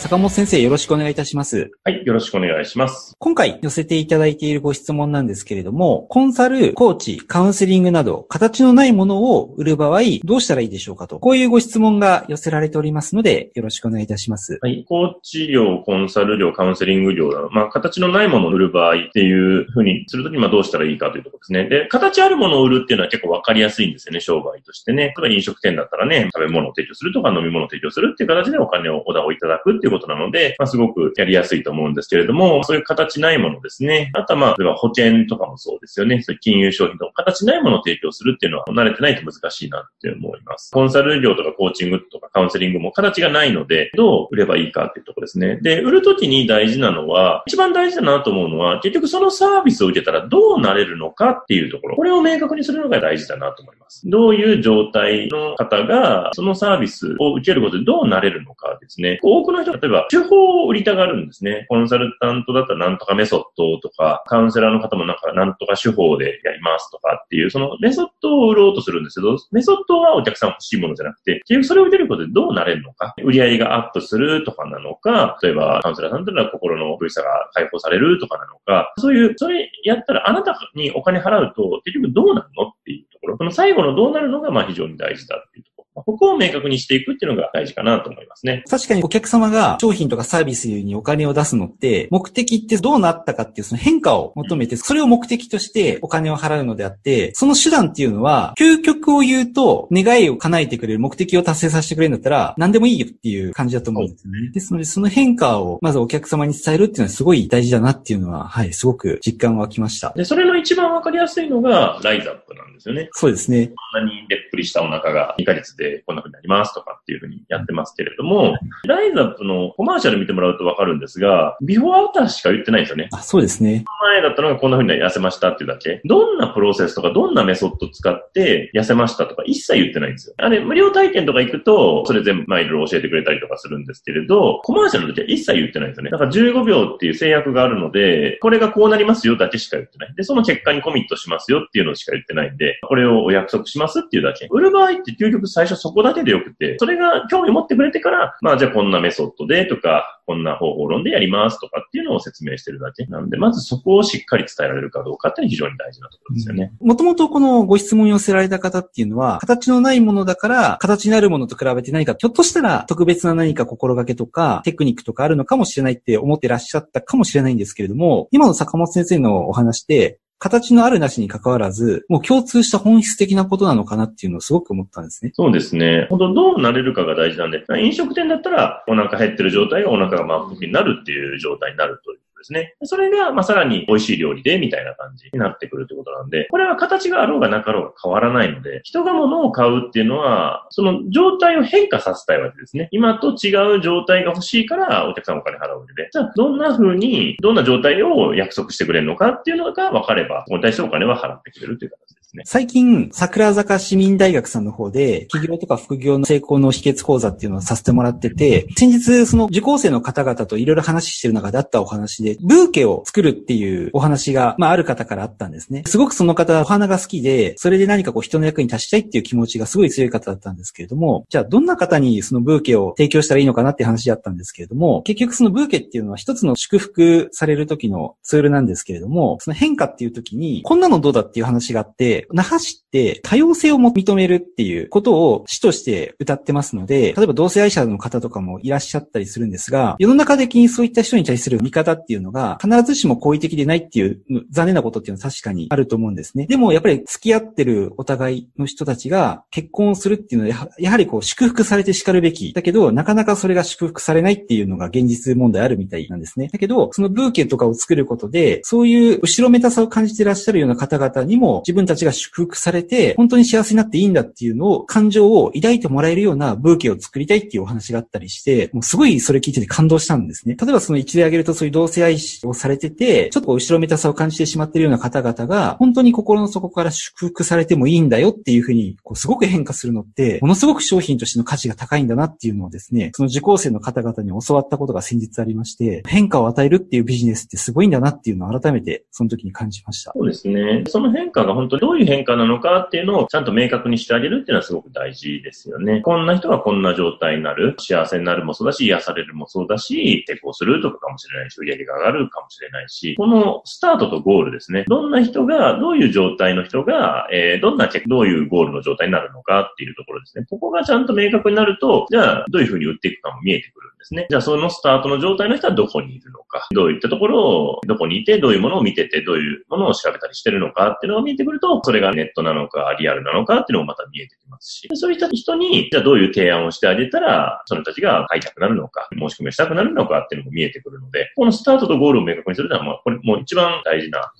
坂本先生よろしくお願いいたします。はい、よろしくお願いします。今回寄せていただいているご質問なんですけれども、コンサル、コーチ、カウンセリングなど、形のないものを売る場合、どうしたらいいでしょうかと、こういうご質問が寄せられておりますので、よろしくお願いいたします。はい、コーチ料、コンサル料、カウンセリング料まあ、形のないものを売る場合っていうふうにするときに、まあ、どうしたらいいかというところですね。で、形あるものを売るっていうのは結構わかりやすいんですよね、商売としてね。例えば飲食店だったらね、食べ物を提供するとか飲み物を提供するっていう形でお金を、お題をいただくっていうことなので、まあすごくやりやすいと思うんですけれども、そういう形ないものですね。あとはまあ、例えば保険とかもそうですよね。そういう金融商品とか形ないものを提供するっていうのは慣れてないと難しいなって思います。コンサル業とかコーチングとかカウンセリングも形がないので、どう売ればいいかっていうところですね。で、売るときに大事なのは、一番大事だなと思うのは、結局そのサービスを受けたらどうなれるのかっていうところ。これを明確にするのが大事だなと思います。どういう状態の方が、そのサービスを受けることでどうなれるのかですね。多くの人は例えば、手法を売りたがるんですね。コンサルタントだったらなんとかメソッドとか、カウンセラーの方もなんかなんとか手法でやりますとかっていう、そのメソッドを売ろうとするんですけど、メソッドはお客さん欲しいものじゃなくて、結局それを受けることでどうなれるのか、売り上げがアップするとかなのか、例えばカウンセラーさんだったら心の苦しさが解放されるとかなのか、そういう、それやったらあなたにお金払うと結局どうなるのっていうところ。この最後のどうなるのがまあ非常に大事だっていうここを明確にしていくっていうのが大事かなと思いますね。確かにお客様が商品とかサービスにお金を出すのって、目的ってどうなったかっていうその変化を求めて、それを目的としてお金を払うのであって、その手段っていうのは、究極を言うと、願いを叶えてくれる、目的を達成させてくれるんだったら、何でもいいよっていう感じだと思うんですよね。ですので、その変化をまずお客様に伝えるっていうのはすごい大事だなっていうのは、はい、すごく実感湧きました。で、それの一番わかりやすいのが、ライザップなんですよね。そうですね。こんなにでっぷりしたお腹が2ヶ月でこんな風になりますとかっていう風にやってますけれども、ライザップのコマーシャル見てもらうとわかるんですが、ビフォーアウターしか言ってないんですよね。あ、そうですね。前だったのがこんな風に痩せましたっていうだけ。どんなプロセスとかどんなメソッド使って痩せましたとか一切言ってないんですよ。あれ、無料体験とか行くと、それ全部まあいろいろ教えてくれたりとかするんですけれど、コマーシャルの時は一切言ってないんですよね。だから15秒っていう制約があるので、これがこうなりますよだけしか言ってない。で、その結果にコミットしますよっていうのしか言ってないんで、これをお約束しますっていうだけ。売る場合って究極最初そこだけでよくて、それが興味持ってくれてから、まあじゃあこんなメソッドでとか、こんな方法論でやりますとかっていうのを説明してるだけ。なんで、まずそこをしっかり伝えられるかどうかっていうのは非常に大事なところですよね。もともとこのご質問寄せられた方っていうのは、形のないものだから、形になるものと比べて何か、ひょっとしたら特別な何か心がけとか、テクニックとかあるのかもしれないって思ってらっしゃったかもしれないんですけれども、今の坂本先生のお話で、形のあるなしに関わらず、もう共通した本質的なことなのかなっていうのをすごく思ったんですね。そうですね。本当どうなれるかが大事なんで、飲食店だったらお腹減ってる状態がお腹が満腹になるっていう状態になるというですね。それが、まあ、さらに美味しい料理で、みたいな感じになってくるってことなんで、これは形があろうがなかろうが変わらないので、人が物を買うっていうのは、その状態を変化させたいわけですね。今と違う状態が欲しいから、お客さんお金払うわけで。じゃあ、どんな風に、どんな状態を約束してくれるのかっていうのが分かれば、そこに対してお金は払ってくれるという形ですね。最近、桜坂市民大学さんの方で、企業とか副業の成功の秘訣講座っていうのをさせてもらってて、先日、その受講生の方々といろいろ話してる中であったお話で、ブーケを作るっていうお話が、まあ、ある方からあったんですね。すごくその方、お花が好きで、それで何かこう人の役に立ちたいっていう気持ちがすごい強い方だったんですけれども、じゃあどんな方にそのブーケを提供したらいいのかなって話だったんですけれども、結局そのブーケっていうのは一つの祝福される時のツールなんですけれども、その変化っていう時に、こんなのどうだっていう話があって、那覇市って多様性をも認めるっていうことを市として歌ってますので、例えば同性愛者の方とかもいらっしゃったりするんですが、世の中的にそういった人に対する見方っていうのが必ずしも好意的でないっていう残念なことっていうのは確かにあると思うんですね。でもやっぱり付き合ってるお互いの人たちが結婚をするっていうのはやはりこう祝福されて叱るべき。だけどなかなかそれが祝福されないっていうのが現実問題あるみたいなんですね。だけどそのブーケとかを作ることでそういう後ろめたさを感じていらっしゃるような方々にも自分たちがが祝福されて、本当に幸せになっていいんだっていうのを、感情を抱いてもらえるようなブーケを作りたいっていうお話があったりして、もうすごいそれ聞いてて感動したんですね。例えばその一例挙げるとそういう同性愛をされてて、ちょっと後ろめたさを感じてしまっているような方々が、本当に心の底から祝福されてもいいんだよっていうふうに、こうすごく変化するのって、ものすごく商品としての価値が高いんだなっていうのをですね、その受講生の方々に教わったことが先日ありまして、変化を与えるっていうビジネスってすごいんだなっていうのを改めてその時に感じました。そうですね。その変化が本当にどういう変化なのかっていうのをちゃんと明確にしてあげるっていうのはすごく大事ですよね。こんな人がこんな状態になる、幸せになるもそうだし、癒されるもそうだし、抵抗するとかかもしれないし、売り上げが上がるかもしれないし、このスタートとゴールですね。どんな人が、どういう状態の人が、えー、どんなどういうゴールの状態になるのかっていうところですね。ここがちゃんと明確になると、じゃあ、どういうふうに売っていくかも見えてくるんですね。じゃあ、そのスタートの状態の人はどこにいるのか、どういったところを、どこにいて、どういうものを見てて、どういうものを調べたりしてるのかっていうのが見えてくると、それがネットなのか、リアルなのかっていうのもまた見えてきますし、そういった人に、じゃあどういう提案をしてあげたら、その人たちが買いたくなるのか、申し込みをしたくなるのかっていうのも見えてくるので、このスタートとゴールを明確にするのは、まあ、これもう一番大事な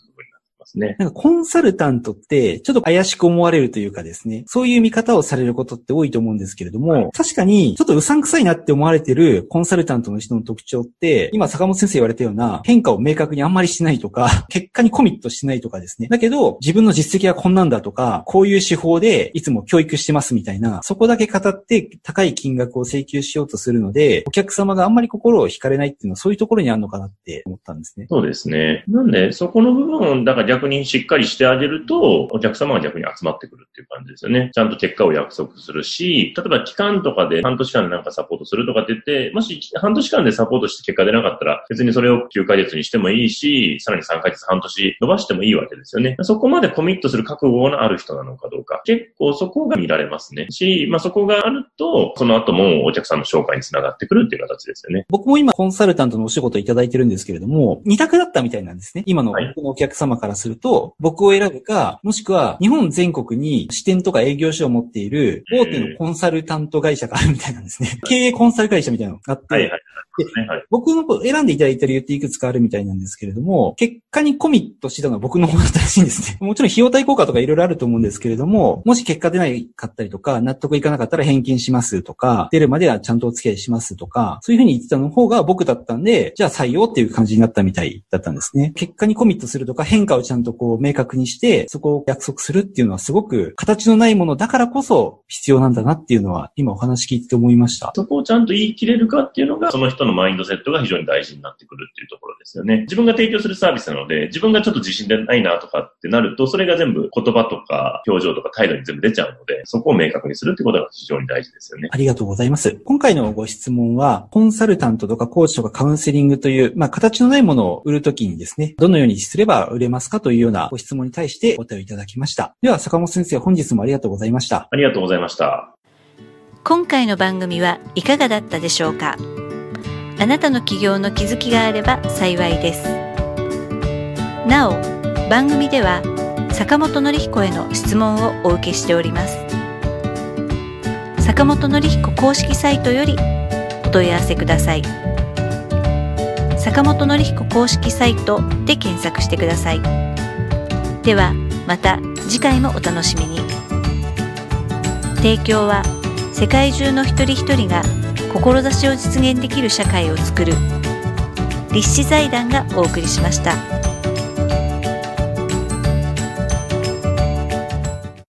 ますね。なんかコンサルタントってちょっと怪しく思われるというかですね、そういう見方をされることって多いと思うんですけれども、はい、確かにちょっとうさんくさいなって思われてるコンサルタントの人の特徴って、今坂本先生言われたような変化を明確にあんまりしないとか、結果にコミットしないとかですね。だけど自分の実績はこんなんだとか、こういう手法でいつも教育してますみたいな、そこだけ語って高い金額を請求しようとするので、お客様があんまり心を惹かれないっていうのはそういうところにあるのかなって思ったんですね。そうですね。なんで、そこの部分、だから逆にしっかりしてあげると、お客様が逆に集まってくるっていう感じですよね。ちゃんと結果を約束するし、例えば期間とかで半年間でなんかサポートするとかって言って、もし半年間でサポートして結果出なかったら、別にそれを9ヶ月にしてもいいし、さらに3ヶ月半年伸ばしてもいいわけですよね。そこまでコミットする覚悟のある人なのかどうか。結構そこが見られますね。し、まあそこがあると、その後もお客さんの紹介につながってくるっていう形ですよね。僕も今コンサルタントのお仕事いただいてるんですけれども、二択だったみたいなんですね。今のお客様からすると、僕を選ぶか、もしくは日本全国に支店とか営業所を持っている大手のコンサルタント会社があるみたいなんですね。経営コンサル会社みたいなのがあって、はいはいはい、僕の選んでいただいた理由っていくつかあるみたいなんですけれども、結果にコミットしたのは僕の方だったらしいんですね。もちろん費用対効果とかいろいろあると思うんですけれども、もし結果出ないかったりとか、納得いかなかったら返金しますとか、出るまではちゃんとお付き合いしますとか、そういうふうに言ってたの方が僕だったんで、じゃあ採用っていう感じになったみたいだったんですね。結果にコミットするとか変化をちゃんとこう明確にして、そこを約束するっていうのはすごく形のないものだからこそ必要なんだなっていうのは今お話聞いて思いました。そこをちゃんと言い切れるかっていうのが、その人のマインドセットが非常に大事になってくるっていうところですよね。自分が提供するサービスなので、自分がちょっと自信でないなとかってなると、それが全部言葉とか表情とか態度に全部出ちゃうので、そこを明確にするってことが非常に大事ですよね。ありがとうございます。今回のご質問は、コンサルタントとかコーチとかカウンセリングという、まあ、形のないものを売るときにですね、どのようにすれば売れますかというようなご質問に対してお答えいただきました。では、坂本先生、本日もありがとうございました。ありがとうございました。今回の番組はいかがだったでしょうか？あなたの起業の気づきがあれば幸いです。なお、番組では坂本典彦への質問をお受けしております。坂本典彦公式サイトよりお問い合わせください。坂本典彦公式サイトで検索してください。では、また次回もお楽しみに。提供は世界中の一人一人が志を実現できる社会をつくる立志財団がお送りしました。